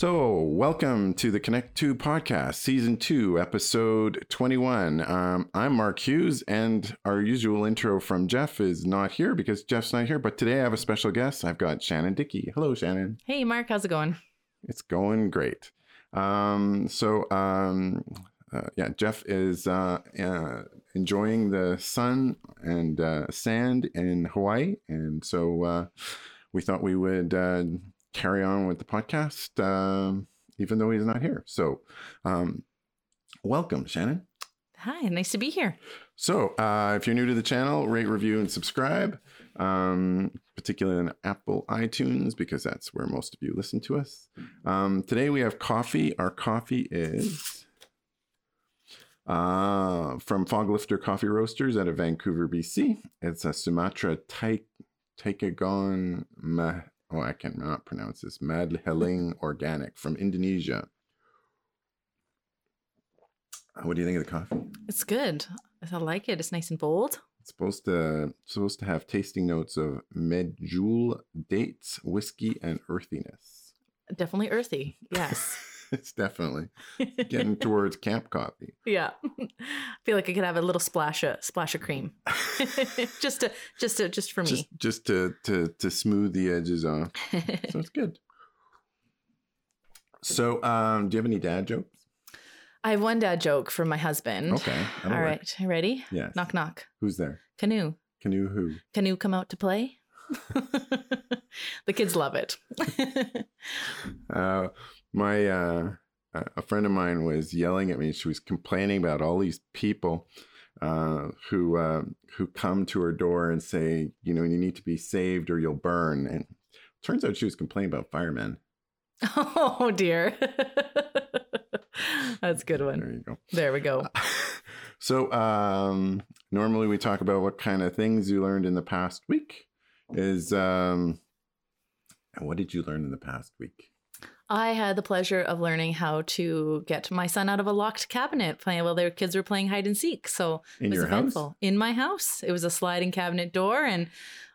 So, welcome to the Connect 2 podcast, season 2, episode 21. Um, I'm Mark Hughes, and our usual intro from Jeff is not here because Jeff's not here. But today I have a special guest. I've got Shannon Dickie. Hello, Shannon. Hey, Mark, how's it going? It's going great. Um, so, um, uh, yeah, Jeff is uh, uh, enjoying the sun and uh, sand in Hawaii. And so uh, we thought we would uh, carry on with the podcast, um, even though he's not here. So, um, welcome, Shannon. Hi, nice to be here. So, uh, if you're new to the channel, rate, review, and subscribe, um, particularly on Apple iTunes, because that's where most of you listen to us. Um, today we have coffee. Our coffee is uh, from Foglifter Coffee Roasters out of Vancouver, BC. It's a Sumatra Tai Taikagon. Oh, I cannot pronounce this. Madheling Organic from Indonesia. Uh, What do you think of the coffee? It's good. I like it. It's nice and bold. It's supposed to supposed to have tasting notes of medjool, dates, whiskey, and earthiness. Definitely earthy. Yes. it's definitely getting towards camp coffee. yeah. I feel like I could have a little splash of splash of cream. just to just to just for me. Just just to to to smooth the edges off. So it's good. So, um, do you have any dad jokes? I have one dad joke from my husband. Okay. All work. right. Ready? Yes. Knock knock. Who's there? Canoe. Canoe who? Canoe come out to play? the kids love it. Uh, my uh, a friend of mine was yelling at me. She was complaining about all these people uh, who uh, who come to her door and say, you know, you need to be saved or you'll burn. And turns out she was complaining about firemen. oh dear. That's a good one. There you go. There we go. So um, normally we talk about what kind of things you learned in the past week. Is um, and what did you learn in the past week? I had the pleasure of learning how to get my son out of a locked cabinet while their kids were playing hide and seek. So In it was your house? eventful. In my house. It was a sliding cabinet door and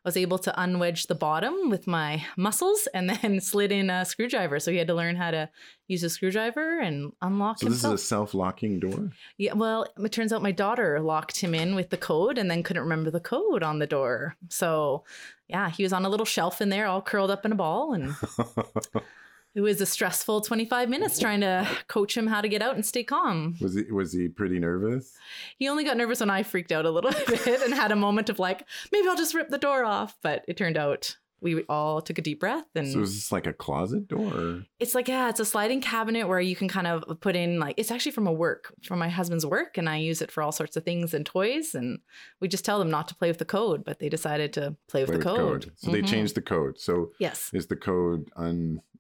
I was able to unwedge the bottom with my muscles and then slid in a screwdriver. So he had to learn how to use a screwdriver and unlock So this is a self-locking door. Yeah, well, it turns out my daughter locked him in with the code and then couldn't remember the code on the door. So, yeah, he was on a little shelf in there, all curled up in a ball. And it was a stressful 25 minutes trying to coach him how to get out and stay calm. was he was he pretty nervous? He only got nervous when I freaked out a little bit and had a moment of like, maybe I'll just rip the door off. But it turned out we all took a deep breath and So is this like a closet door? It's like, yeah, it's a sliding cabinet where you can kind of put in like it's actually from a work, from my husband's work, and I use it for all sorts of things and toys. And we just tell them not to play with the code, but they decided to play with Play the with code. So they Mhm. changed the code. So Yes. is the code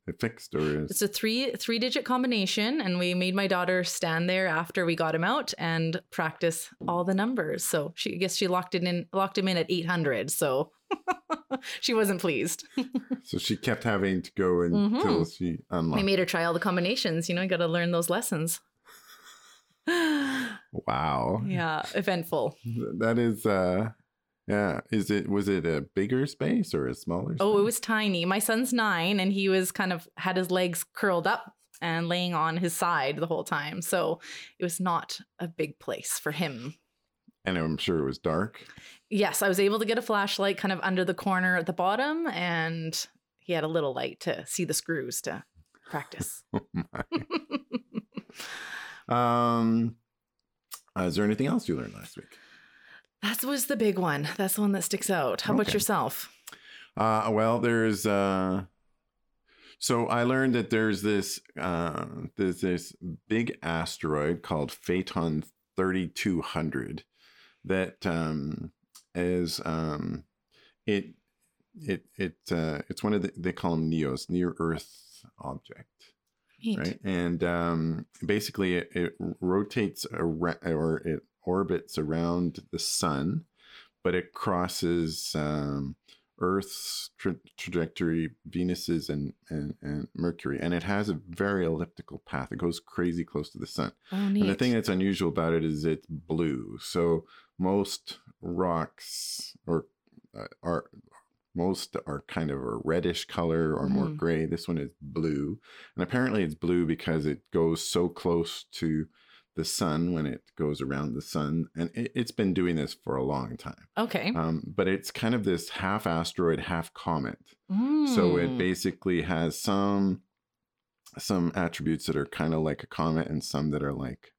unfixed or is It's a three three digit combination, and we made my daughter stand there after we got him out and practice all the numbers. So she I guess she locked it in locked him in at eight hundred. So she wasn't pleased. so she kept having to go until Mhm. she unlocked We made her try all the combinations. You know, you got to learn those lessons. wow. yeah, eventful. That is uh yeah. Is it was it a bigger space or a smaller Oh, it was tiny. My son's nine, and he was kind of had his legs curled up and laying on his side the whole time. So it was not a big place for him. and I'm sure it was dark. Yes, I was able to get a flashlight kind of under the corner at the bottom, and he had a little light to see the screws to practice. Um uh, is there anything else you learned last week? That was the big one. That's the one that sticks out. How about yourself? Uh, well, there's uh, so I learned that there's this uh, there's this big asteroid called Phaethon 3200 that um, is um, it it it uh, it's one of the they call them NEOs, near Earth object Neat. right? And um, basically, it, it rotates around or it orbits around the sun, but it crosses um, Earth's tra- trajectory, Venus's, and, and and Mercury, and it has a very elliptical path. It goes crazy close to the sun. Oh, neat. And the thing that's unusual about it is it's blue. So most rocks or uh, are most are kind of a reddish color or more Mhm. gray. This one is blue. And apparently it's blue because it goes so close to the sun when it goes around the sun. And it, it's been doing this for a long time. Okay. Um, but it's kind of this half asteroid, half comet. So it Mm. basically has some some attributes that are kind of like a comet and some that are like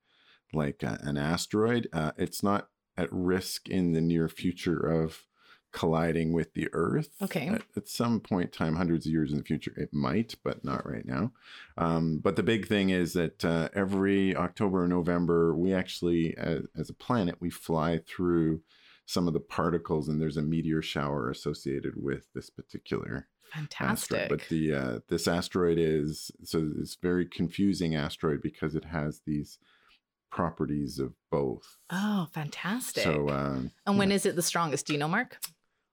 like a, an asteroid. Uh, it's not at risk in the near future of colliding with the Earth. Okay. At, at some point in time, hundreds of years in the future, it might, but not right now. Um, but the big thing is that uh, every October and November, we actually, as, as a planet, we fly through some of the particles, and there's a meteor shower associated with this particular Fantastic. asteroid. But the uh, this asteroid is so it's very confusing asteroid because it has these properties of both. oh, fantastic. So um, and when is it the strongest? Do you know, Mark?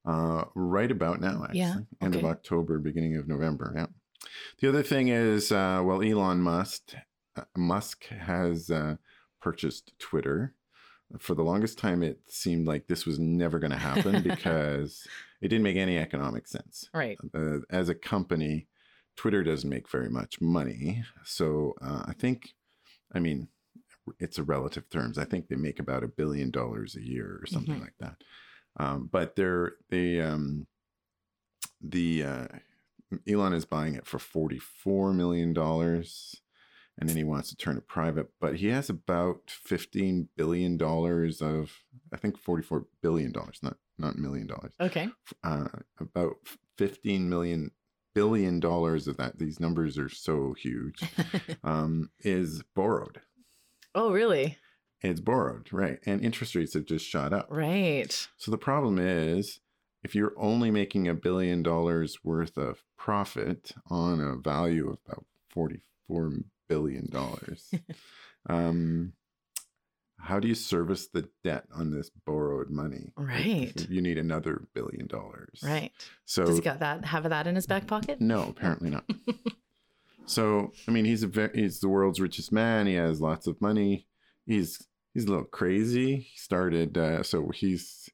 Uh, right about now, actually, Yeah, end of. October, beginning of November. Yeah. The other thing is, uh, well, Elon Musk uh, Musk has uh, purchased Twitter. For the longest time, it seemed like this was never going to happen because it didn't make any economic sense. Right. uh, as a company, Twitter doesn't make very much money. So uh, I think, I mean, it's a relative terms. I think they make about a billion dollars a year or something Mhm. like that. Um, but they're they um, the uh, Elon is buying it for forty four million dollars. And then he wants to turn it private, but he has about fifteen billion dollars of, I think forty-four billion dollars, not not million dollars Okay. uh, about 15 million billion dollars of that these numbers are so huge um, is borrowed oh, really? It's borrowed right and interest rates have just shot up Right. so the problem is if you're only making a billion dollars worth of profit on a value of about 44 billion dollars um, how do you service the debt on this borrowed money Right. you need another billion dollars Right. so Does he got that? Have that in his back pocket? No, apparently not. so, I mean, he's a he's the world's richest man. He has lots of money. He's he's a little crazy. He started uh, so he's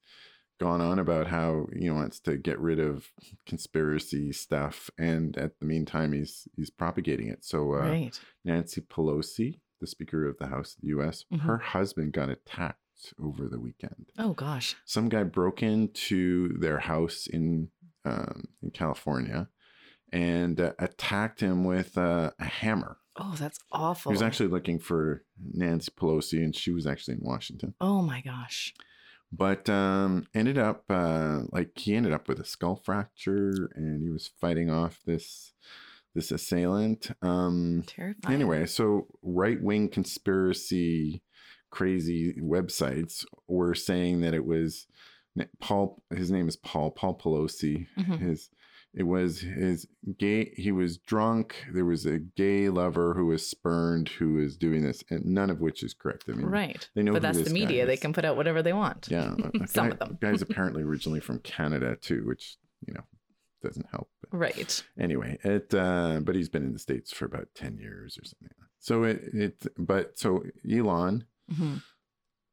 gone on about how he wants to get rid of conspiracy stuff, and at the meantime, he's he's propagating it. So, uh, right. Nancy Pelosi, the Speaker of the House of the U.S., Mhm. her husband got attacked over the weekend Oh gosh. some guy broke into their house in um, in California and uh, attacked him with uh, a hammer. Oh, that's awful. He was actually looking for Nancy Pelosi, and she was actually in Washington. Oh my gosh. But um, ended up uh, like he ended up with a skull fracture, and he was fighting off this this assailant. Um, Terrifying. Anyway, so right wing conspiracy crazy websites were saying that it was Paul his name is Paul Paul Pelosi Mhm. his it was his gay he was drunk there was a gay lover who was spurned who was doing this and none of which is correct I mean Right. they know But that's the media. They can put out whatever they want. yeah Some guy- of them. guy's apparently originally from Canada too which you know doesn't help but Right. anyway it uh but he's been in the states for about 10 years or something so it it but so elon hmm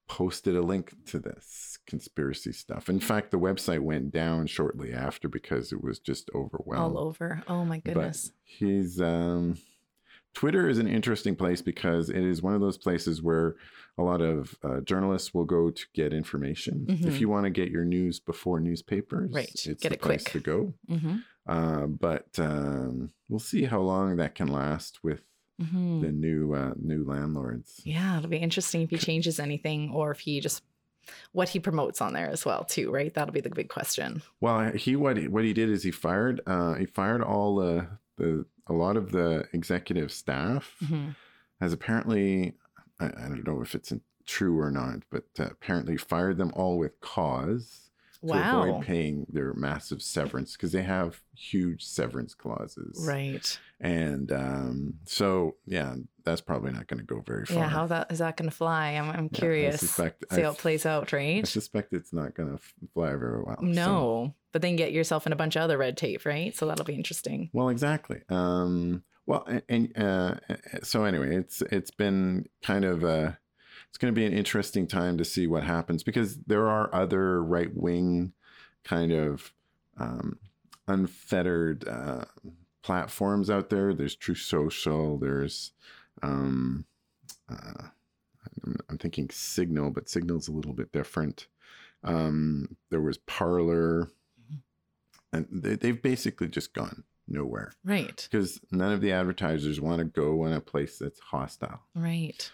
posted a link to this conspiracy stuff in fact the website went down shortly after because it was just overwhelmed All over. Oh my goodness. but he's um twitter is an interesting place because it is one of those places where a lot of uh, journalists will go to get information if Mhm. you want to get your news before newspapers Right. it's Get the it place quick. to go hmm uh, but um, we'll see how long that can last with hmm the new uh, new landlords. Yeah, it'll be interesting if he changes anything or if he just what he promotes on there as well, too, right? That'll be the big question. Well, he what he, what he did is he fired uh, he fired all the the a lot of the executive staff hmm has apparently I, I don't know if it's true or not, but uh, apparently fired them all with cause to avoid paying their massive severance because they have huge severance clauses. Right. And um, so yeah, that's probably not going to go very far. Yeah. How that is that going to fly? I'm, I'm Yeah, I curious. suspect- See how I- it plays out, right? I suspect it's not going to fly very well. so- No, but then get yourself in a bunch of other red tape, right? So that'll be interesting. well, exactly. Um, well, a- and uh, so anyway, it's it's been kind of uh it's going to be an interesting time to see what happens because there are other right wing kind of um, unfettered uh, platforms out there. There's Truth Social. There's um, uh, I'm, I'm thinking Signal, but Signal's a little bit different. Um, there was Parler, and they, they've basically just gone nowhere Right. because none of the advertisers want to go in a place that's hostile. Right.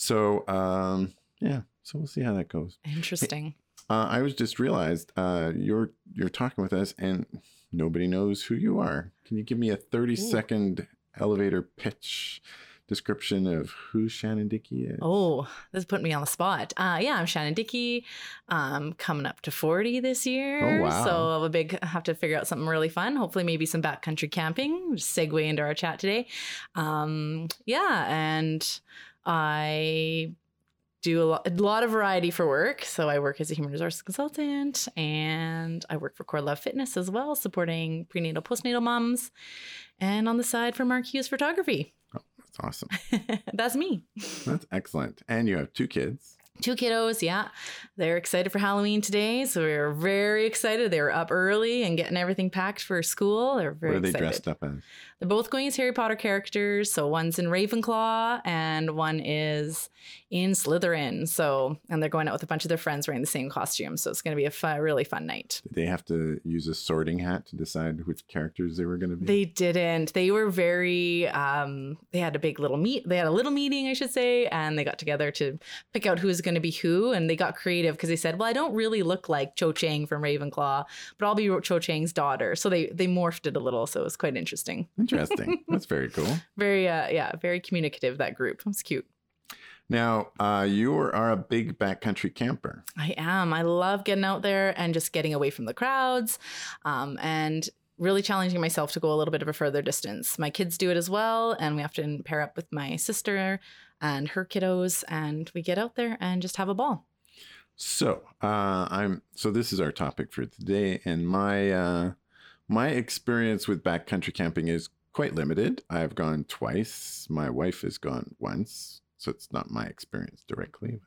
So um, yeah, so we'll see how that goes. Interesting. Uh, I was just realized uh, you're you're talking with us and nobody knows who you are. Can you give me a 30 Ooh. second elevator pitch description of who Shannon Dickie is? Oh, this put me on the spot. Uh, yeah, I'm Shannon Dickie. Um, coming up to 40 this year. Oh, wow. So I'll have a big have to figure out something really fun. Hopefully, maybe some backcountry camping. Just segue into our chat today. Um, yeah, and I do a lot, a lot of variety for work. So I work as a human resources consultant and I work for Core Love Fitness as well, supporting prenatal, postnatal moms. And on the side for Mark Hughes Photography. Oh, That's awesome. That's me. That's excellent. And you have two kids. Two kiddos, yeah. They're excited for Halloween today. So we are very excited. They were up early and getting everything packed for school. They're very what are they excited. dressed up as? They're both going as Harry Potter characters. So one's in Ravenclaw and one is in Slytherin. So, and they're going out with a bunch of their friends wearing the same costume. So it's going to be a fun, really fun night. Did they have to use a sorting hat to decide which characters they were going to be? They didn't. They were very. Um, they had a big little meet. They had a little meeting, I should say, and they got together to pick out who's going to be who. And they got creative because they said, "Well, I don't really look like Cho Chang from Ravenclaw, but I'll be Cho Chang's daughter." So they they morphed it a little. So it was quite interesting. Interesting. That's very cool. Very, uh, yeah, very communicative. That group. It was cute. Now, uh, you are a big backcountry camper. I am. I love getting out there and just getting away from the crowds um, and really challenging myself to go a little bit of a further distance. My kids do it as well, and we often pair up with my sister and her kiddos, and we get out there and just have a ball. So, uh, I'm so this is our topic for today, and my uh, my experience with backcountry camping is quite limited. I've gone twice. My wife has gone once, so it's not my experience directly.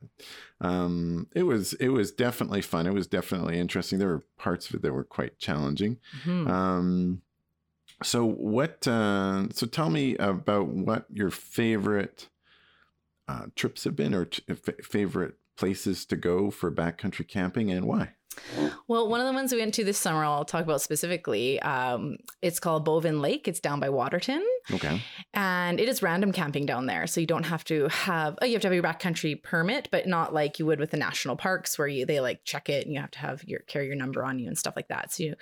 But um, it was it was definitely fun. It was definitely interesting. There were parts of it that were quite challenging. Mhm. Um, so what? Uh, so tell me about what your favorite uh, trips have been, or t- f- favorite places to go for backcountry camping, and why. Well, one of the ones we went to this summer, I'll talk about specifically. Um, it's called Bovin Lake. It's down by Waterton. Okay. and it is random camping down there so you don't have to have oh you have to have your backcountry permit but not like you would with the national parks where you they like check it and you have to have your carry your number on you and stuff like that so you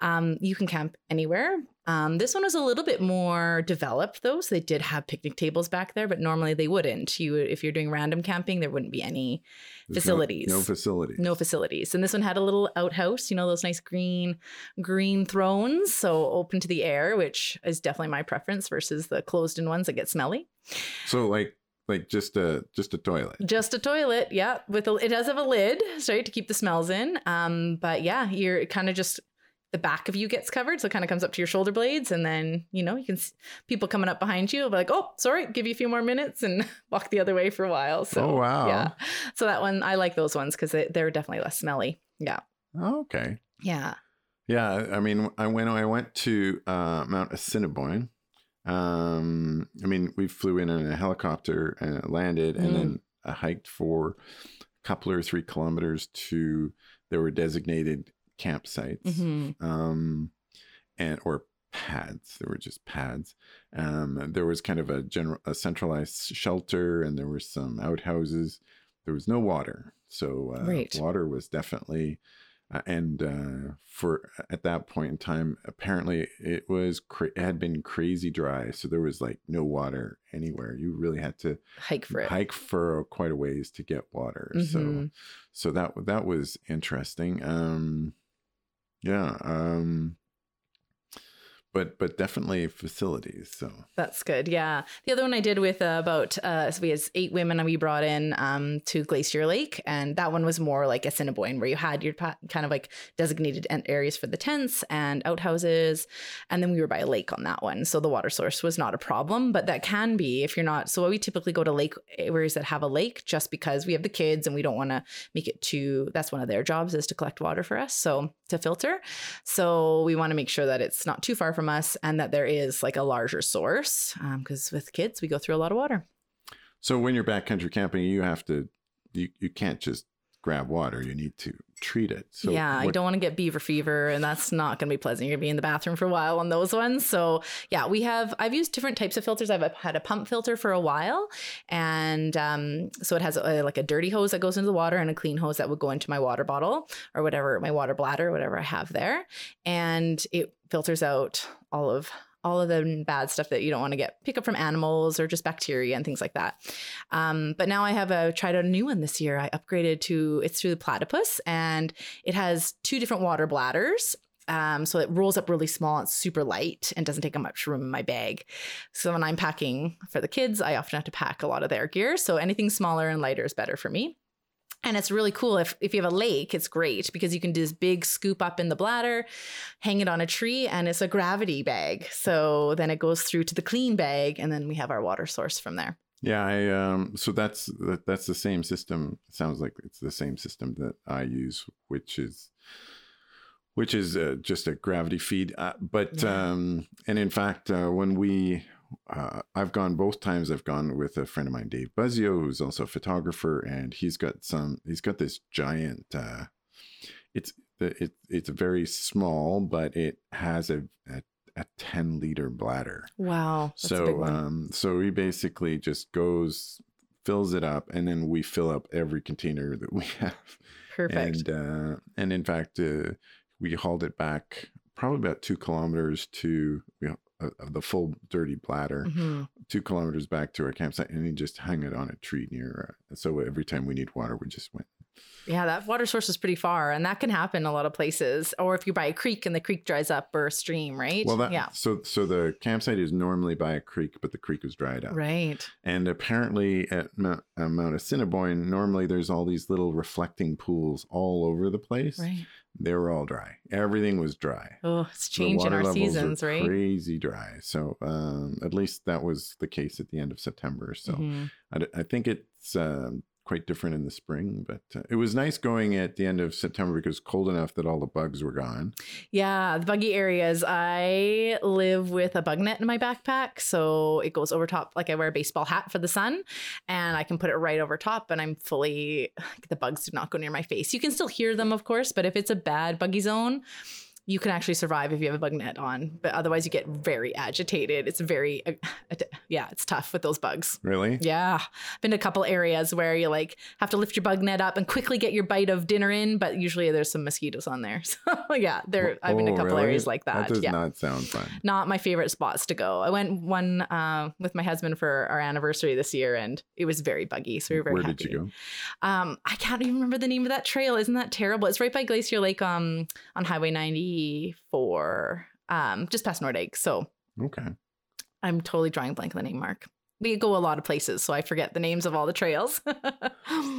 um you can camp anywhere um, this one was a little bit more developed though so they did have picnic tables back there but normally they wouldn't you if you're doing random camping there wouldn't be any There's no- Facilities. No, facilities. no facilities and this one had a little outhouse you know those nice green green thrones so open to the air which is definitely my preference versus the closed in ones that get smelly So like like just a just a toilet. just a toilet yeah with a, it does have a lid sorry to keep the smells in um but yeah you're kind of just the back of you gets covered so it kind of comes up to your shoulder blades and then you know you can s- people coming up behind you like oh sorry give you a few more minutes and walk the other way for a while so oh wow. yeah so that one i like those ones because they, they're definitely less smelly yeah Okay. yeah Yeah, I mean, I when I went to uh, Mount Assiniboine, um, I mean, we flew in in a helicopter and landed, and Mm. then I hiked for a couple or three kilometers to there were designated campsites, hmm um, and or pads. There were just pads. Um, there was kind of a general a centralized shelter, and there were some outhouses. There was no water, so uh, Right. water was definitely uh, and uh, for at that point in time, apparently it was cra- it had been crazy dry, so there was like no water anywhere. You really had to hike for it hike for quite a ways to get water. So Mhm. so that that was interesting. Um, yeah. Um, but but definitely facilities. So That's good. Yeah. The other one I did with uh, about uh, so we had eight women and we brought in um, to Glacier Lake, and that one was more like Assiniboine, where you had your kind of like designated areas for the tents and outhouses, and then we were by a lake on that one, so the water source was not a problem. But that can be if you're not. So we typically go to lake areas that have a lake, just because we have the kids and we don't want to make it too. That's one of their jobs is to collect water for us, so to filter. So we want to make sure that it's not too far from us and that there is like a larger source um, because with kids we go through a lot of water. so when you're backcountry camping, you have to you you can't just grab water. You need to treat it. So yeah, I don't want to get beaver fever, and that's not going to be pleasant. You're going to be in the bathroom for a while on those ones. So yeah, we have. I've used different types of filters. I've had a pump filter for a while, and um, so it has a, like a dirty hose that goes into the water and a clean hose that would go into my water bottle or whatever my water bladder, whatever I have there, and it filters out all of all of the bad stuff that you don't want to get pick up from animals or just bacteria and things like that. Um, but now I have a tried out a new one this year. I upgraded to it's through the platypus and it has two different water bladders. Um, so it rolls up really small. It's super light and doesn't take up much room in my bag. So when I'm packing for the kids, I often have to pack a lot of their gear. So anything smaller and lighter is better for me. And it's really cool if, if you have a lake, it's great because you can do this big scoop up in the bladder, hang it on a tree, and it's a gravity bag. So then it goes through to the clean bag, and then we have our water source from there. Yeah, I um so that's that, that's the same system. It sounds like it's the same system that I use, which is which is uh, just a gravity feed. Uh, but Yeah. um and in fact, uh, when we uh, I've gone both times. I've gone with a friend of mine, Dave Buzzio, who's also a photographer, and he's got some. He's got this giant. Uh, it's the it it's very small, but it has a a, a ten liter bladder Wow. That's a big so um so he basically just goes fills it up and then we fill up every container that we have Perfect. and uh and in fact uh, we hauled it back probably about two kilometers to you know, of the full dirty bladder Mhm. two kilometers back to our campsite and he just hung it on a tree near uh, so every time we need water we just went Yeah, that water source is pretty far, and that can happen a lot of places. Or if you're by a creek and the creek dries up or a stream, right? well that yeah, so so the campsite is normally by a creek but the creek was dried up right. And apparently at Mount, uh, Mount Assiniboine, normally there's all these little reflecting pools all over the place. Right. They were all dry. Everything was dry. Oh, it's changing our seasons, right? Crazy dry. So um, at least that was the case at the end of September. So Mhm. I, I think it's um, quite different in the spring, but uh, it was nice going at the end of September because cold enough that all the bugs were gone. Yeah, the buggy areas. I live with a bug net in my backpack, so it goes over top. Like I wear a baseball hat for the sun, and I can put it right over top, and I'm fully. The bugs do not go near my face. You can still hear them, of course, but if it's a bad buggy zone. You can actually survive if you have a bug net on, but otherwise you get very agitated. It's very, uh, yeah, it's tough with those bugs. Really? Yeah. I've been to a couple areas where you like have to lift your bug net up and quickly get your bite of dinner in, but usually there's some mosquitoes on there. So yeah, there I've been to a Oh, couple really? areas like that. That does yeah. not sound fun. Not my favorite spots to go. I went one uh, with my husband for our anniversary this year, and it was very buggy. So we were very Where happy. did you go? Um, I can't even remember the name of that trail. Isn't that terrible? It's right by Glacier Lake um, on Highway 94, um, just past Nordegg. So Okay. I'm totally drawing blank on the name, Mark. We go a lot of places, so I forget the names of all the trails.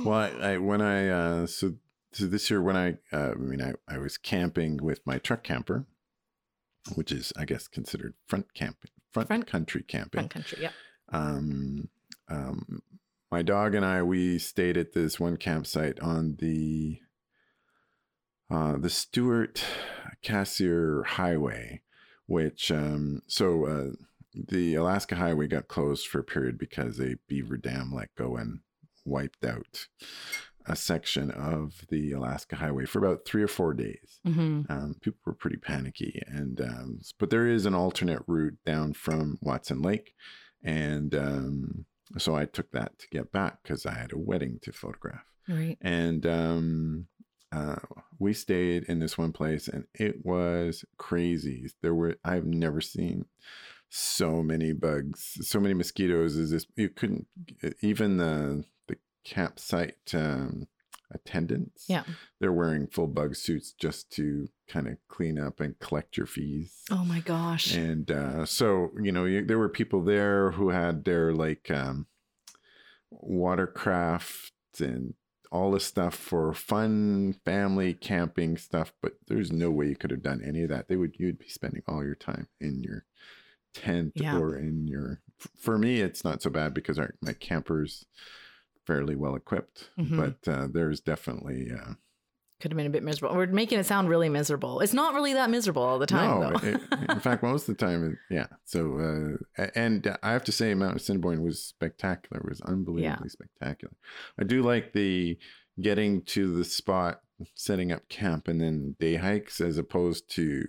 Well, I, I when I uh, so so this year when I uh, I mean I, I was camping with my truck camper, which is I guess considered front camping, front, Front- country camping. Front country, yeah. Um, um, my dog and I we stayed at this one campsite on the uh, the Stewart Cassiar Highway, which um, so uh, the Alaska Highway got closed for a period because a beaver dam let go and wiped out a section of the Alaska Highway for about three or four days. hmm Um, people were pretty panicky, and um, but there is an alternate route down from Watson Lake, and um, so I took that to get back because I had a wedding to photograph, Right. and um, uh, we stayed in this one place, and it was crazy. There were I've never seen so many bugs, so many mosquitoes. Is this you couldn't even the the campsite um, attendants. Yeah. They're wearing full bug suits just to kind of clean up and collect your fees. Oh my gosh. And uh, so, you know, you, there were people there who had their like um, watercraft and all this stuff for fun family camping stuff, but there's no way you could have done any of that. They would you'd be spending all your time in your tent Yeah. or in your. For me, it's not so bad because our my camper's fairly well equipped, Mhm. but uh, there's definitely. Uh, Could have been a bit miserable. We're making it sound really miserable. It's not really that miserable all the time, no, though. it- in fact, most of the time, it- yeah. So, uh, and I have to say, Mount Assiniboine was spectacular. It was unbelievably spectacular. I do like the getting to the spot, setting up camp, and then day hikes, as opposed to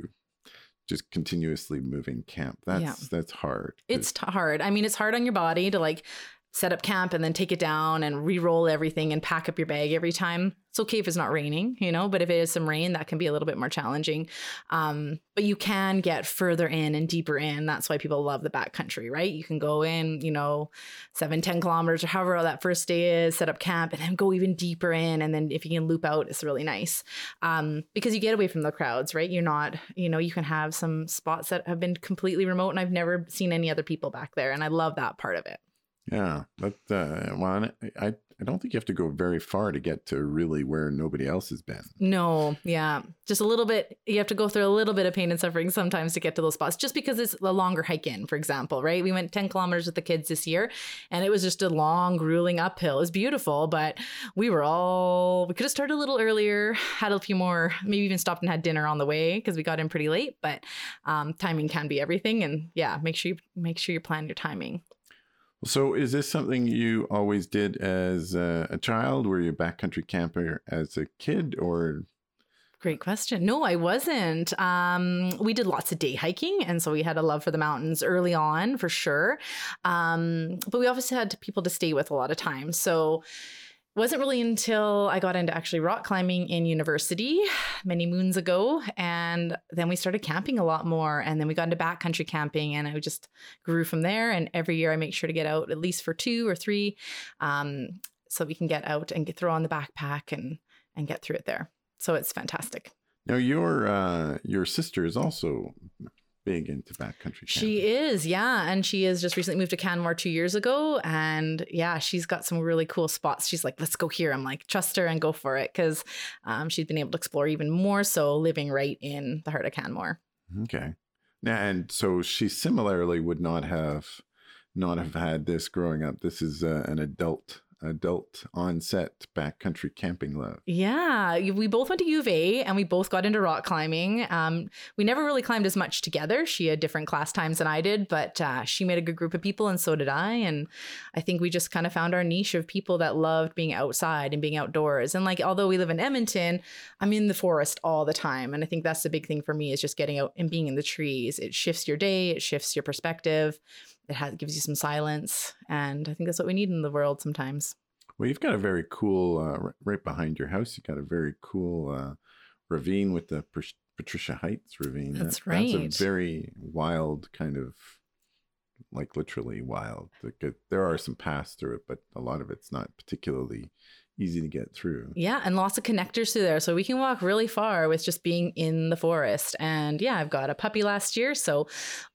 just continuously moving camp. That's Yeah. that's hard. it's t- hard. I mean, it's hard on your body to like set up camp and then take it down and re-roll everything and pack up your bag every time. It's okay if it's not raining, you know, but if it is some rain, that can be a little bit more challenging. Um, but you can get further in and deeper in. That's why people love the backcountry, right? You can go in, you know, seven, 10 kilometers or however that first day is, set up camp and then go even deeper in. And then if you can loop out, it's really nice. Um, because you get away from the crowds, right? You're not, you know, you can have some spots that have been completely remote and I've never seen any other people back there. And I love that part of it. Yeah. But uh, well, I I don't think you have to go very far to get to really where nobody else has been. No, yeah. Just a little bit, you have to go through a little bit of pain and suffering sometimes to get to those spots, just because it's a longer hike in, for example, right? We went 10 kilometers with the kids this year and it was just a long, grueling uphill. It was beautiful, but we were all, we could have started a little earlier, had a few more, maybe even stopped and had dinner on the way because we got in pretty late, but um, timing can be everything. And yeah, make sure you make sure you plan your timing. So, is this something you always did as a, a child? Were you a backcountry camper as a kid, or Great question. No, I wasn't. Um, we did lots of day hiking, and so we had a love for the mountains early on, for sure. Um, but we obviously had people to stay with a lot of times. So wasn't really until I got into actually rock climbing in university many moons ago, and then we started camping a lot more, and then we got into backcountry camping, and I just grew from there. And every year I make sure to get out at least for two or three, um, so we can get out and get throw on the backpack and and get through it there. So it's fantastic. now your uh, your sister is also big into backcountry camping? She is, yeah. And she has just recently moved to Canmore two years ago. And yeah, she's got some really cool spots. She's like, let's go here. I'm like, trust her and go for it. Cause um, she's been able to explore even more so living right in the heart of Canmore. Okay. Now, and so she similarly would not have not have had this growing up. This is uh, an adult adult onset backcountry camping love. Yeah, we both went to U of A and we both got into rock climbing. Um, we never really climbed as much together. She had different class times than I did, but uh, she made a good group of people and so did I. And I think we just kind of found our niche of people that loved being outside and being outdoors. And like, although we live in Edmonton, I'm in the forest all the time. And I think that's the big thing for me is just getting out and being in the trees. It shifts your day, it shifts your perspective. It has, gives you some silence. And I think that's what we need in the world sometimes. Well, you've got a very cool uh, right behind your house. you've got a very cool uh, ravine with the Pat- Patricia Heights ravine. That's That's right. a very wild kind of, like literally wild. There are some paths through it, but a lot of it's not particularly easy to get through. Yeah, and lots of connectors through there. So we can walk really far with just being in the forest. And yeah, I've got a puppy last year. So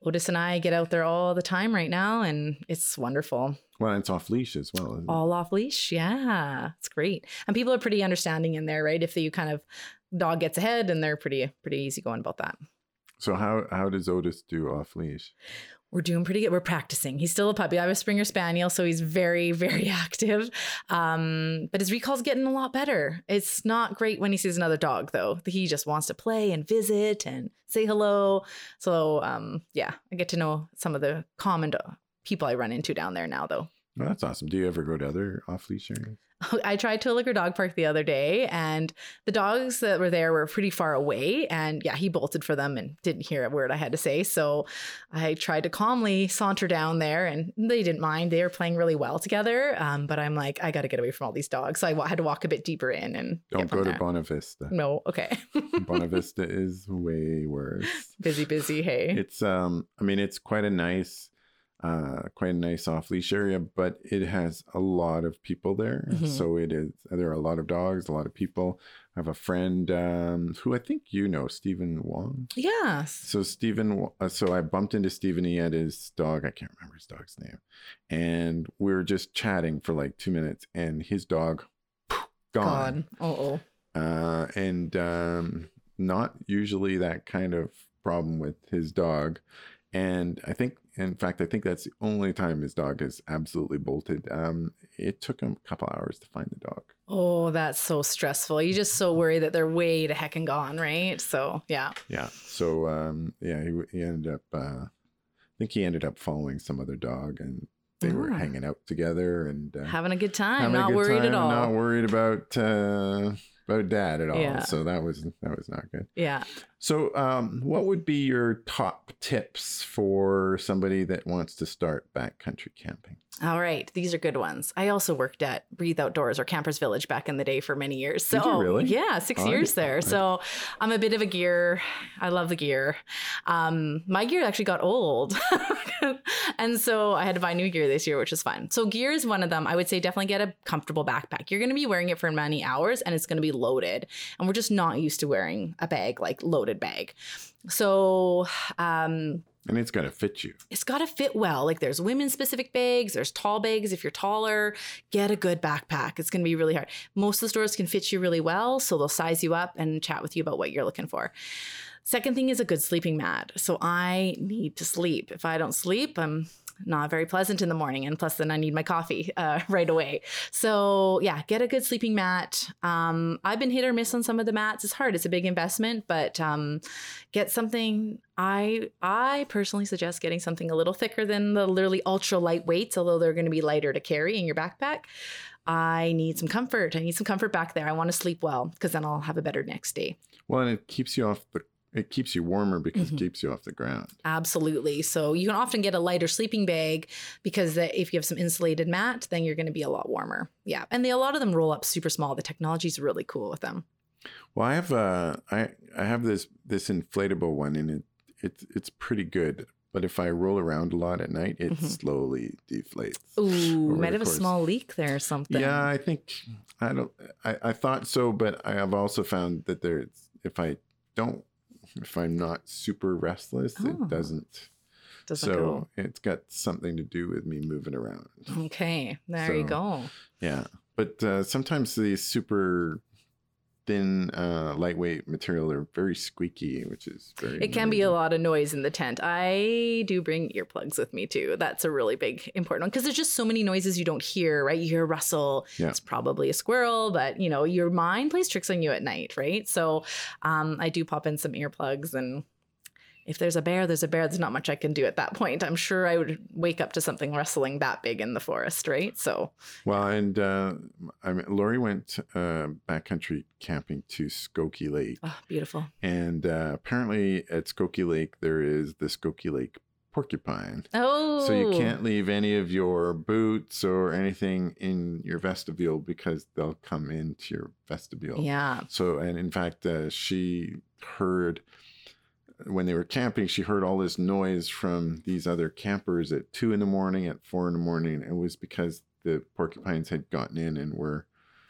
Otis and I get out there all the time right now, and it's wonderful. Well, it's off leash as well. Isn't it? All off leash. Yeah, it's great. And people are pretty understanding in there, right? If you kind of dog gets ahead, and they're pretty pretty easy going about that. So how how does Otis do off leash? We're doing pretty good. We're practicing. He's still a puppy. I have a Springer Spaniel, so he's very, very active. Um, but his recall's getting a lot better. It's not great when he sees another dog, though. He just wants to play and visit and say hello. So, um, yeah, I get to know some of the common people I run into down there now, though. Well, that's awesome. Do you ever go to other off leash areas? I tried to a liquor dog park the other day, and the dogs that were there were pretty far away. And yeah, he bolted for them and didn't hear a word I had to say. So I tried to calmly saunter down there, and they didn't mind. They were playing really well together. Um, but I'm like, I got to get away from all these dogs. So I had to walk a bit deeper in and Don't go to there. Bonavista. No, okay. Bonavista is way worse. busy, busy. Hey. It's um I mean it's quite a nice uh, quite a nice off leash area, but it has a lot of people there. Mhm. So it is there are a lot of dogs, a lot of people. I have a friend um, who I think you know, Stephen Wong. Yes. So Stephen, uh, so I bumped into Stephen. He had his dog. I can't remember his dog's name, and we were just chatting for like two minutes, and his dog gone. Oh, oh. Uh, and um, not usually that kind of problem with his dog. And I think, in fact, I think that's the only time his dog has absolutely bolted. Um, it took him a couple hours to find the dog. Oh, that's so stressful. You just so worried that they're way to heck and gone, right? So yeah. Yeah. So um, yeah, he, he ended up. Uh, I think he ended up following some other dog, and they were Ah. hanging out together and uh, Having a good time, not good worried time at all. Not worried about uh, about dad at all. Yeah. So that was that was not good. yeah. So, um, what would be your top tips for somebody that wants to start backcountry camping? All right, these are good ones. I also worked at Breathe Outdoors or Campers Village back in the day for many years. So Did you really? yeah, six Oh, years there. So I'm a bit of a gear. I love the gear. Um, my gear actually got old, and so I had to buy new gear this year, which is fun. So gear is one of them. I would say definitely get a comfortable backpack. You're going to be wearing it for many hours, and it's going to be loaded. And we're just not used to wearing a bag like loaded bag. So um, And it's got to fit you. it's got to fit well. Like there's women specific bags, there's tall bags. If you're taller, get a good backpack. It's going to be really hard. Most of the stores can fit you really well, so they'll size you up and chat with you about what you're looking for. Second thing is a good sleeping mat. So I need to sleep. If I don't sleep, I'm not very pleasant in the morning. And plus, then I need my coffee uh, right away. So, yeah, get a good sleeping mat. Um, I've been hit or miss on some of the mats. It's hard, it's a big investment, but um, get something. I I personally suggest getting something a little thicker than the literally ultra lightweights, although they're going to be lighter to carry in your backpack. I need some comfort. I need some comfort back there. I want to sleep well because then I'll have a better next day. Well, and it keeps you off the. It keeps you warmer because Mhm. it keeps you off the ground. Absolutely. So you can often get a lighter sleeping bag because that if you have some insulated mat, then you're going to be a lot warmer. Yeah, and they, a lot of them roll up super small. The technology's really cool with them. Well, I have uh, I I have this this inflatable one, and it it's it's pretty good. But if I roll around a lot at night, it Mhm. slowly deflates. Ooh, might have a small leak there or something. Yeah, I think I don't. I, I thought so, but I have also found that there's if I don't, if I'm not super restless, Oh. it doesn't. Doesn't so go. it's got something to do with me moving around. Okay, there you go. Yeah, but uh, sometimes these super thin, uh, lightweight material They're very squeaky, which is very. It can be a lot of noise in the tent. I do bring earplugs with me too. That's a really big important one because there's just so many noises you don't hear, right? You hear a rustle. Yeah. It's probably a squirrel, but you know, your mind plays tricks on you at night, right? So um, I do pop in some earplugs and if there's a bear, there's a bear. There's not much I can do at that point. I'm sure I would wake up to something rustling that big in the forest, right? So Well, and uh, I mean, Lori went uh, backcountry camping to Skoki Lake, oh, beautiful. and uh, apparently at Skoki Lake there is the Skoki Lake porcupine. Oh, So you can't leave any of your boots or anything in your vestibule because they'll come into your vestibule. Yeah. So, and in fact, uh, she heard when they were camping, she heard all this noise from these other campers at two in the morning, at four in the morning. It was because the porcupines had gotten in and were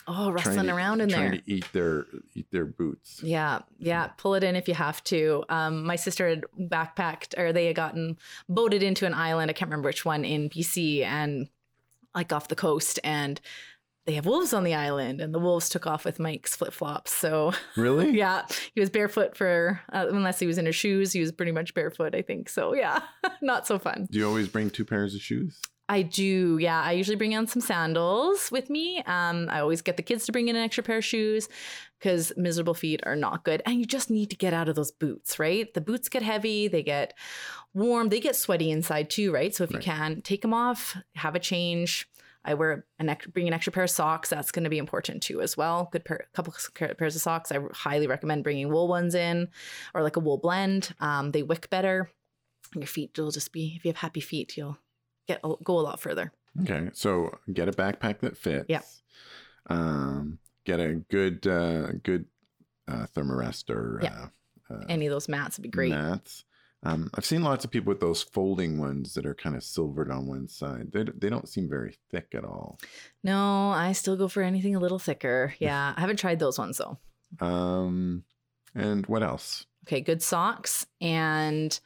Oh, trying rustling to, around in trying there. to eat their eat their boots. Yeah, yeah. Pull it in if you have to. Um, my sister had backpacked, or they had gotten boated into an island. I can't remember which one in BC, and like off the coast, and they have wolves on the island, and the wolves took off with Mike's flip flops. So Really? yeah, he was barefoot for uh, unless he was in his shoes, he was pretty much barefoot. I think so. Yeah, not so fun. Do you always bring two pairs of shoes? I do. Yeah. I usually bring on some sandals with me. Um, I always get the kids to bring in an extra pair of shoes because miserable feet are not good. And you just need to get out of those boots, right? The boots get heavy, they get warm, they get sweaty inside too, right? So if you can, take them off, have a change. I wear an extra, bring an extra pair of socks. That's going to be important too, as well. Good pair, couple of pairs of socks. I highly recommend bringing wool ones in, or like a wool blend. Um, they wick better. Your feet will just be. If you have happy feet, you'll get go a lot further. Okay, so get a backpack that fits. Yeah. Um, get a good uh, good uh, thermarest or Yeah. uh, uh, Any of those mats would be great. mats. Um, I've seen lots of people with those folding ones that are kind of silvered on one side. They, they don't seem very thick at all. No, I still go for anything a little thicker. Yeah, I haven't tried those ones though. Um, and what else? Okay, good socks and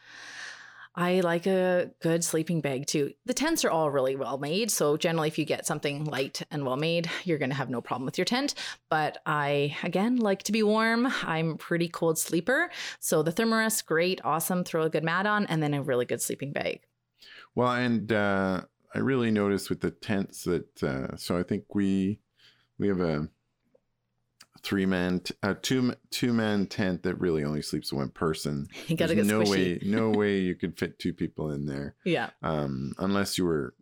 I like a good sleeping bag too. The tents are all really well made. So, generally, if you get something light and well made, you're going to have no problem with your tent. But I, again, like to be warm. I'm pretty cold sleeper. So, the Thermarest, great, awesome. Throw a good mat on and then a really good sleeping bag. Well, and uh, I really noticed with the tents that, uh, so I think we, we have a, three man, t- a two two man tent that really only sleeps one person. You gotta There's get no squishy. way, no way you could fit two people in there, Yeah. um, unless you were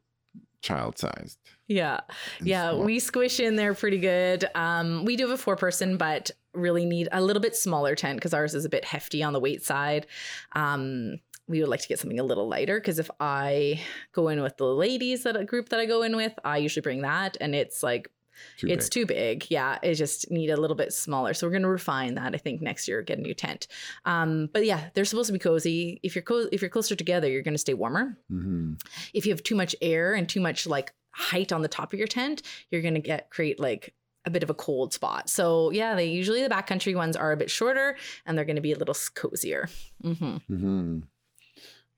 child sized. Yeah. Yeah. We squish in there pretty good. Um, we do have a four person, but really need a little bit smaller tent because ours is a bit hefty on the weight side. Um, we would like to get something a little lighter because if I go in with the ladies that a group that I go in with, I usually bring that and it's like Too it's big. too big. Yeah, it just need a little bit smaller. So we're going to refine that. I think next year get a new tent. Um, but yeah, they're supposed to be cozy. If you're co- if you're closer together, you're going to stay warmer. hmm If you have too much air and too much like height on the top of your tent, you're going to get create like a bit of a cold spot. So yeah, they usually the backcountry ones are a bit shorter and they're going to be a little cozier. hmm hmm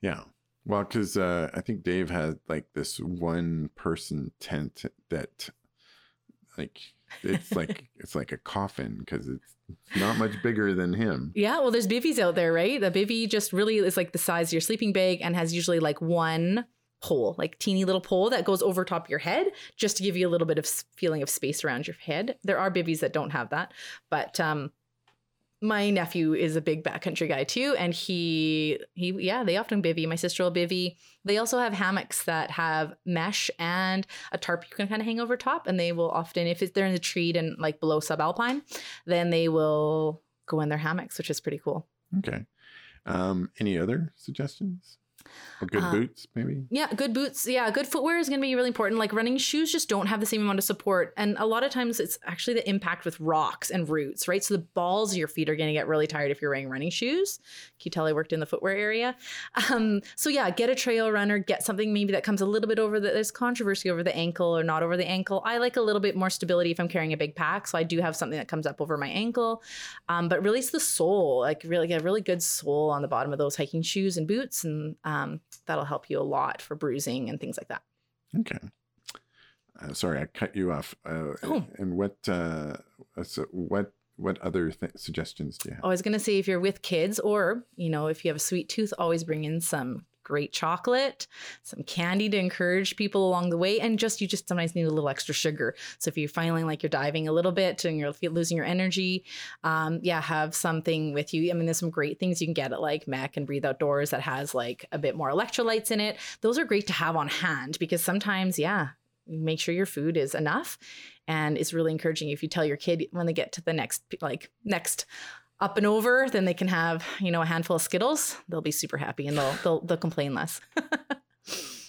Yeah. Well, because uh, I think Dave had like this one person tent that, like, it's like it's like a coffin because it's not much bigger than him. Yeah, well, there's bivvies out there, right? The bivvy just really is like the size of your sleeping bag and has usually like one pole, like teeny little pole that goes over top of your head, just to give you a little bit of feeling of space around your head. There are bivvies that don't have that, but um, my nephew is a big backcountry guy too, and he he yeah, they often bivvy. My sister will bivvy. They also have hammocks that have mesh and a tarp you can kind of hang over top, and they will often, if they're in the tree and like below subalpine, then they will go in their hammocks, which is pretty cool. Okay. Um, any other suggestions? Or good Uh, boots, maybe? Yeah, good boots. Yeah, good footwear is going to be really important. Like running shoes just don't have the same amount of support. And a lot of times it's actually the impact with rocks and roots, right? So the balls of your feet are going to get really tired if you're wearing running shoes. Can you tell I worked in the footwear area? Um, so yeah, get a trail runner, get something maybe that comes a little bit over the, there's controversy over the ankle or not over the ankle. I like a little bit more stability if I'm carrying a big pack. So I do have something that comes up over my ankle. Um, but really it's the sole, like really get a really good sole on the bottom of those hiking shoes and boots. And um, that'll help you a lot for bruising and things like that. Okay. Uh, sorry, I cut you off. Uh, Oh. And what? Uh, so what? What other th- suggestions do you have? I was going to say if you're with kids or, you know, if you have a sweet tooth, always bring in some great chocolate, some candy to encourage people along the way. And just, you just sometimes need a little extra sugar. So if you're feeling like you're diving a little bit and you're losing your energy, um, yeah, have something with you. I mean, there's some great things you can get at like Mac and Breathe Outdoors that has like a bit more electrolytes in it. Those are great to have on hand because sometimes, yeah, make sure your food is enough and it's really encouraging if you tell your kid when they get to the next like next up and over then they can have you know a handful of skittles they'll be super happy and they'll they'll, they'll complain less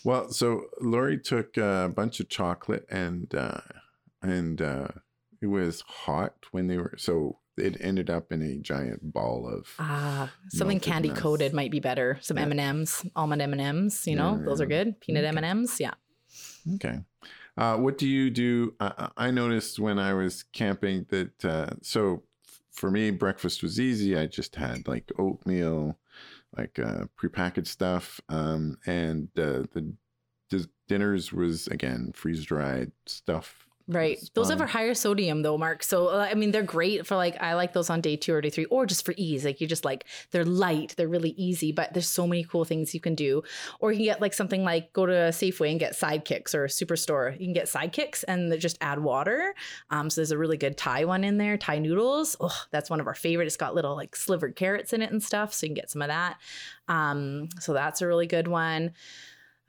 Well, so Lori took a bunch of chocolate and uh, and uh, it was hot when they were so it ended up in a giant ball of ah something candy nuts. coated might be better some Yeah. m&ms almond m&ms you know those are good peanut Okay. m&ms yeah Okay. Uh, what do you do? I noticed when I was camping that, uh, so for me, breakfast was easy. I just had like oatmeal, like uh, prepackaged stuff. Um, and uh, the dinners was, again, freeze dried stuff. Right. It's Those have a higher sodium though, Mark. So uh, I mean, they're great for like I like those on day two or day three, or just for ease. Like you just like they're light, they're really easy, but there's so many cool things you can do. Or you can get like something like go to a Safeway and get sidekicks or a superstore. You can get sidekicks and just add water. Um, so there's a really good Thai one in there, Thai noodles. Oh, that's one of our favorite. It's got little like slivered carrots in it and stuff, so you can get some of that. Um, so that's a really good one.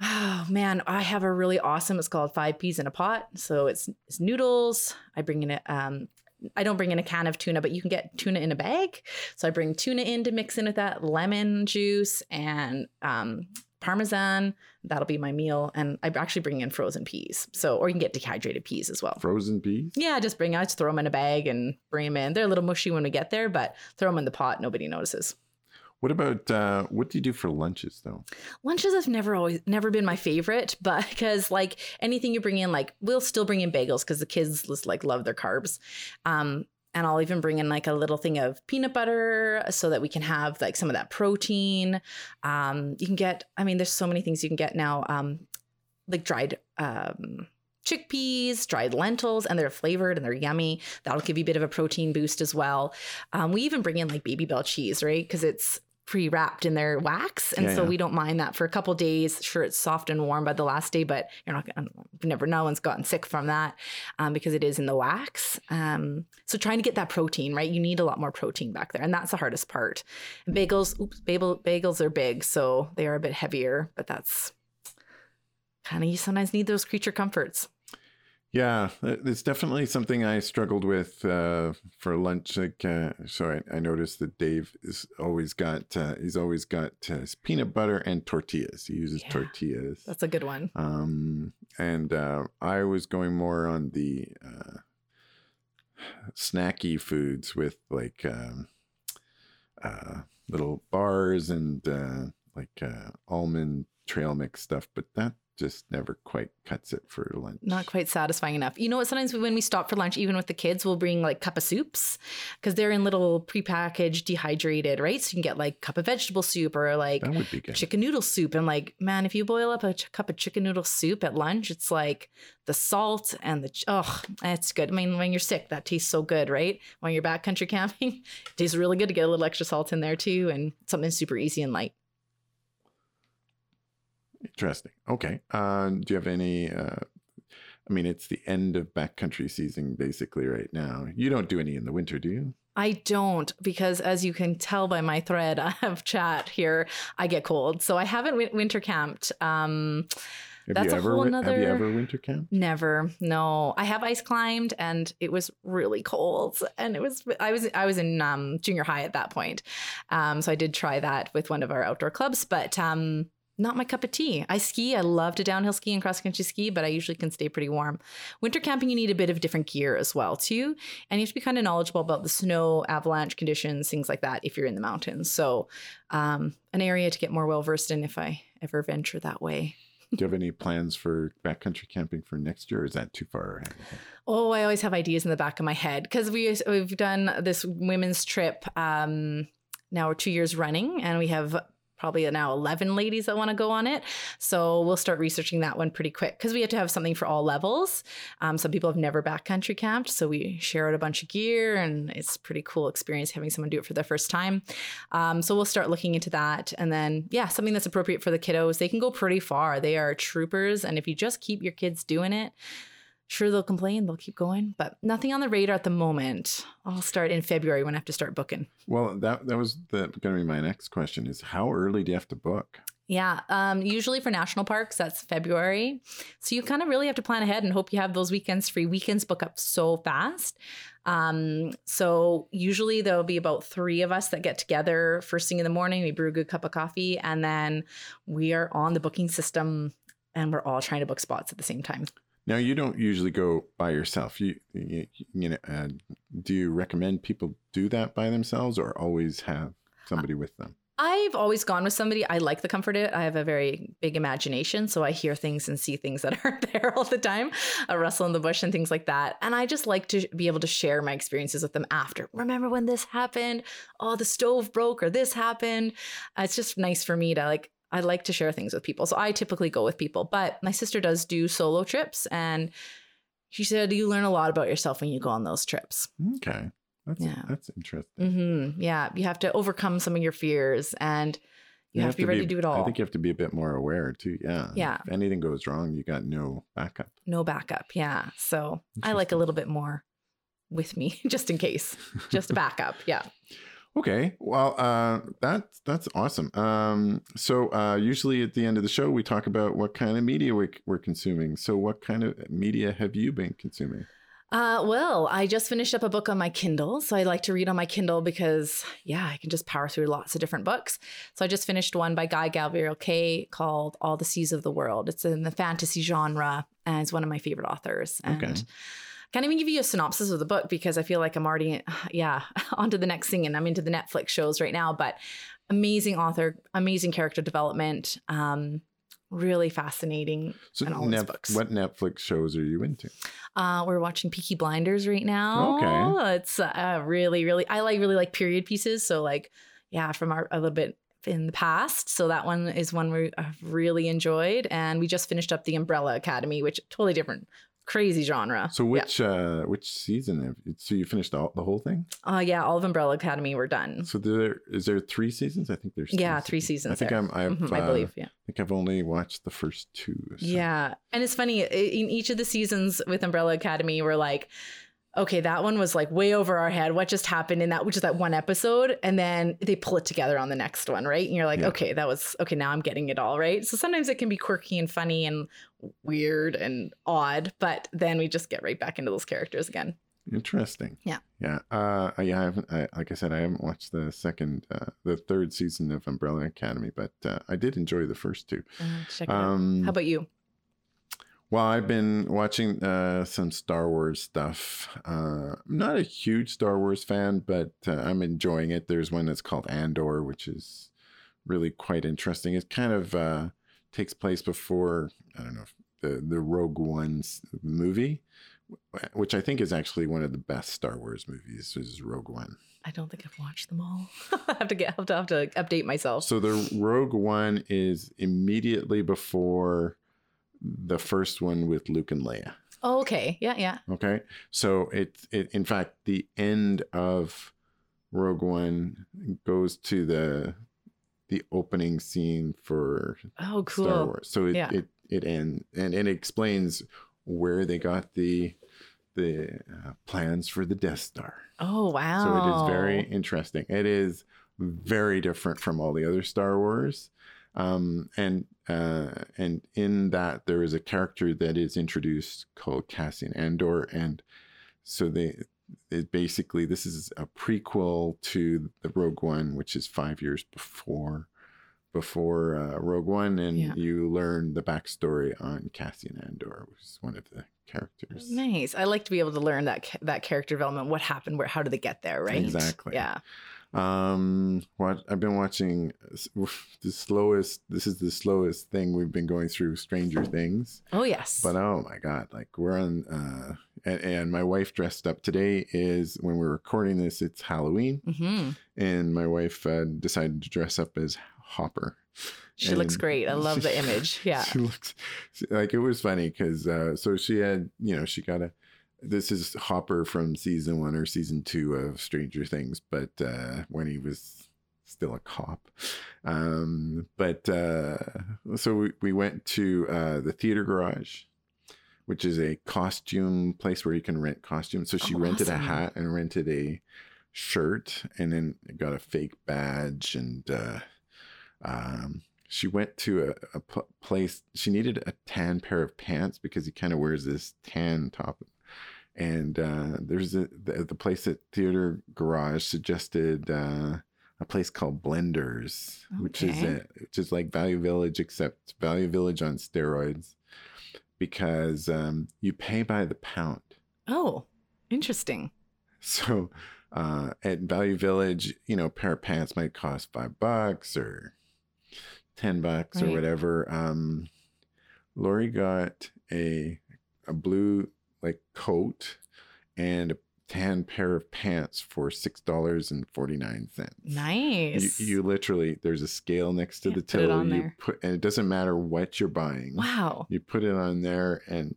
Oh man, I have a really awesome. It's called Five Peas in a Pot. So it's it's noodles. I bring in a um I don't bring in a can of tuna, but you can get tuna in a bag. So I bring tuna in to mix in with that lemon juice and um parmesan. That'll be my meal. And I actually bring in frozen peas. So or you can get dehydrated peas as well. Frozen peas? Yeah, just bring I just throw them in a bag and bring them in. They're a little mushy when we get there, but throw them in the pot. Nobody notices. What about uh, what do you do for lunches though? Lunches have never always never been my favorite, but because like anything you bring in, like we'll still bring in bagels because the kids just like love their carbs. Um, and I'll even bring in like a little thing of peanut butter so that we can have like some of that protein. Um, you can get, I mean, there's so many things you can get now, um, like dried um, chickpeas, dried lentils, and they're flavored and they're yummy. That'll give you a bit of a protein boost as well. Um, we even bring in like Babybel cheese, right? Because it's pre-wrapped in their wax. And Yeah, so yeah. we don't mind that for a couple days. Sure it's soft and warm by the last day but you're not gonna never no one's gotten sick from that um, because it is in the wax. Um, so trying to get that protein right? You need a lot more protein back there and that's the hardest part. And bagels oops bagel, bagels are big so they are a bit heavier but that's kind of you sometimes need those creature comforts Yeah, it- it's definitely something I struggled with uh, for lunch. Like, uh, so I, I noticed that Dave is always got uh, he's always got uh, peanut butter and tortillas. He uses Yeah. tortillas. that's a good one Um, and uh, I was going more on the uh, snacky foods with like um, uh, little bars and uh, like uh, almond trail mix stuff, but that just never quite cuts it for lunch. not quite satisfying enough. You know what? Sometimes when we stop for lunch, even with the kids, we'll bring like cup of soups because they're in little prepackaged, dehydrated, right? So you can get like cup of vegetable soup or like That would be good. chicken noodle soup. And like, man, if you boil up a ch- cup of chicken noodle soup at lunch, it's like the salt and the ch- oh, it's good. I mean, when you're sick, that tastes so good, right? When you're backcountry camping, it tastes really good to get a little extra salt in there too, and something super easy and light. Interesting. Okay. Uh, do you have any? Uh, I mean, it's the end of backcountry season basically right now. You don't do any in the winter, do you? I don't because, as you can tell by my thread of chat here, I get cold. So I haven't win- winter camped. Um, Have That's you a whole wi- Have you ever winter camp? never. No, I have ice climbed, and it was really cold. And it was I was I was in um, junior high at that point, um, so I did try that with one of our outdoor clubs, but. Um, not my cup of tea. I ski. I love to downhill ski and cross country ski, but I usually can stay pretty warm. Winter camping, you need a bit of different gear as well, too. And you have to be kind of knowledgeable about the snow, avalanche conditions, things like that if you're in the mountains. So, um, an area to get more well versed in if I ever venture that way. Do you have any plans for backcountry camping for next year? Or is that too far ahead? Oh, I always have ideas in the back of my head because we we've done this women's trip um, now we're two years running, and we have probably now 11 ladies that want to go on it. So we'll start researching that one pretty quick because we have to have something for all levels. Um, some people have never backcountry camped, so we share out a bunch of gear, and it's pretty cool experience having someone do it for the first time. Um, so we'll start looking into that, and then yeah, something that's appropriate for the kiddos. They can go pretty far. They are troopers, and if you just keep your kids doing it, sure they'll complain they'll keep going but nothing on the radar at the moment. I'll start in february when i have to start booking. Well, that that was going to be my next question: is how early do you have to book? yeah um, usually for national parks that's february. So you kind of really have to plan ahead and hope you have those weekends free. Weekends book up so fast. Um, so usually there'll be about three of us that get together first thing in the morning we brew a good cup of coffee and then we are on the booking system and we're all trying to book spots at the same time Now, you don't usually go by yourself. You you, you know, uh, do you recommend people do that by themselves, or always have somebody with them? I've always gone with somebody. I like the comfort of it. I have a very big imagination, so I hear things and see things that aren't there all the time, a rustle in the bush and things like that. And I just like to be able to share my experiences with them after. Remember when this happened? Oh, the stove broke or this happened. It's just nice for me to like. I like to share things with people, so I typically go with people. But my sister does do solo trips, and she said you learn a lot about yourself when you go on those trips. Okay, that's Yeah. that's interesting. hmm Yeah, you have to overcome some of your fears, and you, have, to be ready to do it all. I think you have to be a bit more aware too. Yeah. Yeah. If anything goes wrong, you got no backup. no backup. Yeah. So I like a little bit more with me just in case, just a backup. Yeah. Okay, well, uh, that's that's awesome. Um, so uh, usually at the end of the show, we talk about what kind of media we, we're consuming. So, what kind of media have you been consuming? Uh, well, I just finished up a book on my Kindle. So I like to read on my Kindle because, yeah, I can just power through lots of different books. So I just finished one by Guy Gavriel Kay called All the Seas of the World. It's in the fantasy genre and it's one of my favorite authors. And Okay. Can't even give you a synopsis of the book because I feel like I'm already, yeah, on to the next thing and I'm into the Netflix shows right now. But amazing author, amazing character development. Um, really fascinating. So Nef- books. what Netflix shows are you into? Uh, we're watching Peaky Blinders right now. Okay. it's uh, really, really. I like really like period pieces. So like, yeah, from our a little bit in the past. So that one is one we have really enjoyed, and we just finished up the Umbrella Academy, which totally different, crazy genre. So which uh which season have so you finished all, the whole thing? Uh, yeah, all of Umbrella Academy were done. So there is there three seasons? I think there's Yeah, three seasons I think there. I'm I've, Mhm, I uh, believe. Yeah. I think I've only watched the first two. so- Yeah. And it's funny, in each of the seasons with Umbrella Academy, we're like, okay, that one was like way over our head. What just happened in that, which is that one episode? And then they pull it together on the next one, right? And you're like, Yeah. okay, that was, okay, now I'm getting it all, right? So sometimes it can be quirky and funny and weird and odd, but then we just get right back into those characters again. Interesting. Yeah. Yeah. Uh, yeah. I haven't. I, like I said, I haven't watched the second, uh, the third season of Umbrella Academy, but uh, I did enjoy the first two. Uh, check it out. Um, How about you? Well, I've been watching uh, some Star Wars stuff. Uh, I'm not a huge Star Wars fan, but uh, I'm enjoying it. There's one that's called Andor, which is really quite interesting. It kind of uh, takes place before I don't know the the Rogue One's movie, which I think is actually one of the best Star Wars movies. Is Rogue One. I don't think I've watched them all. I have to get, have to, have to update myself. So the Rogue One is immediately before the first one with Luke and Leia. Oh, okay. Yeah, yeah. Okay, so it it in fact the end of Rogue One goes to the the opening scene for Oh, cool. Star Wars. So it Yeah. it it ends and, and it explains where they got the the uh, plans for the Death Star. Oh, wow. So it is very interesting. It is very different from all the other Star Wars. Um, and uh, and in that there is a character that is introduced called Cassian Andor, and so they it basically this is a prequel to the Rogue One, which is five years before before uh, Rogue One, and Yeah. you learn the backstory on Cassian Andor, which is one of the characters. Nice. I like to be able to learn that that character development. What happened? Where? How did they get there? Right. Exactly. Yeah. Um, what I've been watching the slowest. This is the slowest thing we've been going through. Stranger Things, Oh yes. but oh my god, like we're on. Uh, and, and my wife dressed up today. Is when we're recording this, it's Halloween, hmm and my wife uh, decided to dress up as Hopper. She looks great. I love the image. Yeah. she looks she- like it was funny because uh, so she had you know she got a this is Hopper from season one or season two of Stranger Things, but uh, when he was still a cop. Um, but uh, so we, we went to uh, the theater garage, which is a costume place where you can rent costumes. So she Oh, rented a hat and rented a shirt and then got a fake badge and uh, um, she went to a, a pl- place she needed a tan pair of pants because he kind of wears this tan top and uh, there's a the, the place at theater garage suggested uh, a place called blenders which is Okay. a, which is like value village except value village on steroids because um, you pay by the pound Oh, interesting. so uh, at Value Village, you know, a pair of pants might cost five bucks or ten bucks or whatever. Um, Lori got a a blue like coat and a tan pair of pants for six dollars and forty nine cents. Nice. You, you literally there's a scale next to Yeah, the till. You there. put and it doesn't matter what you're buying. wow. You put it on there and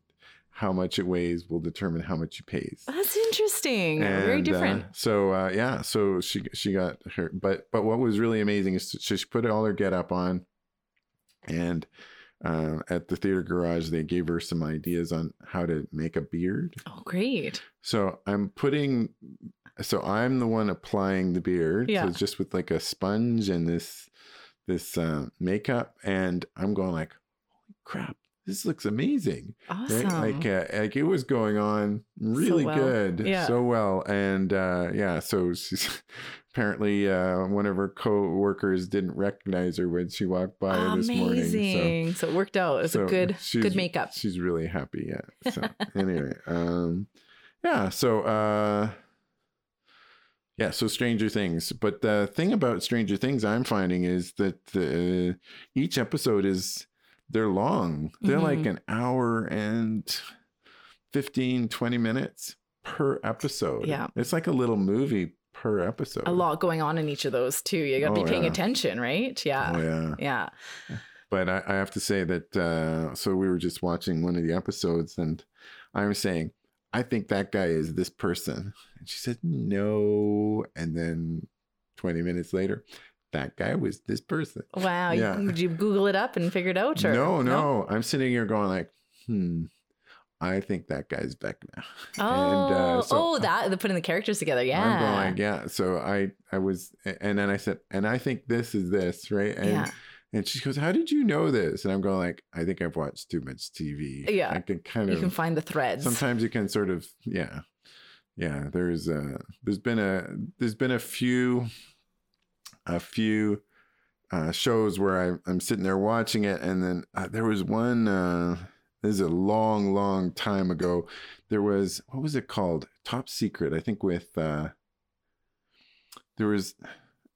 how much it weighs will determine how much you pays. That's interesting. Very And, uh, different. so uh, yeah, so she she got her, but but what was really amazing is she, she put all her get up on, and uh, at the theater garage they gave her some ideas on how to make a beard. oh, great. So I'm putting, so I'm the one applying the beard, Yeah. so just with like a sponge and this this uh, makeup, and I'm going like, holy crap, this looks amazing Awesome. right? Like, uh, like it was going on really well. good, Yeah. so well, and uh, yeah. So she's apparently uh, one of her co-workers didn't recognize her when she walked by this morning. Amazing. So, it worked out. It was so a good, good makeup. She's really happy. Yeah. So anyway, um, yeah. So uh, yeah, so Stranger Things. But the thing about Stranger Things I'm finding is that uh, each episode is they're long. They're like Mhm. an hour and 15, 20 minutes per episode. Yeah. It's like a little movie per episode. A lot going on in each of those too. You got to Oh, be paying yeah. attention, right? Yeah. Oh, yeah. Yeah. But I, I have to say that, uh, so we were just watching one of the episodes and I was saying, I think that guy is this person. And she said, no. And then 20 minutes later, that guy was this person. Wow. Yeah. You, did you Google it up and figure it out? Or? No, no, I'm sitting here going like, hmm, I think that guy's back now. Oh, And, uh, so oh, that they're putting the characters together. Yeah. I'm going yeah. So I, I was, and then I said, and I think this is this, right? And, yeah. and she goes, how did you know this? And I'm going like, I think I've watched too much TV. Yeah. I can kind of You can find the threads. sometimes you can sort of, yeah, yeah. There's a, there's been a, there's been a few, a few uh, shows where I, I'm sitting there watching it, and then uh, there was one. This is a long, long time ago. There was what was it called? Top Secret, I think. With uh, there was,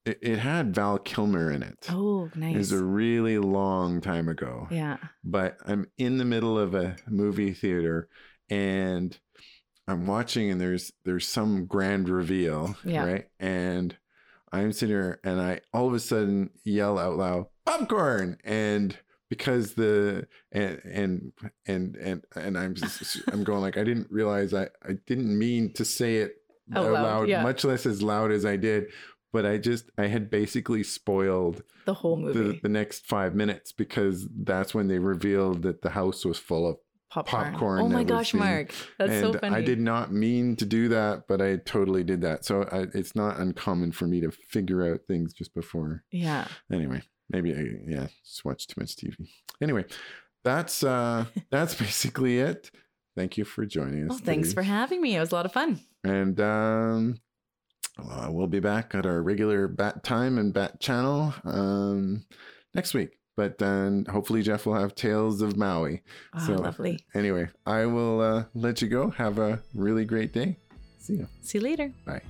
it, it had Val Kilmer in it. Oh, nice. It was a really long time ago yeah. but I'm in the middle of a movie theater and I'm watching and there's there's some grand reveal, Yeah. right? And I'm sitting here and I all of a sudden yell out loud, popcorn and because the and and and and and I'm just, I'm going like I didn't realize I I didn't mean to say it Out out loud, loud, yeah. much less as loud as I did, but I just I had basically spoiled The whole movie. the, the next five minutes because that's when they revealed that the house was full of popcorn. popcorn Oh my gosh, being- Mark. That's and so funny. I did not mean to do that, but I totally did that. So I, it's not uncommon for me to figure out things just before. Yeah. Anyway, maybe I yeah just watch too much TV. Anyway, that's uh that's basically it. Thank you for joining us. Well, thanks today. for having me. It was a lot of fun. And um, uh, we'll be back at our regular bat time and bat channel um, next week. But then hopefully Jeff will have Tales of Maui. Oh, So- lovely. Anyway, I will uh, let you go. Have a really great day. See you. See you later. Bye.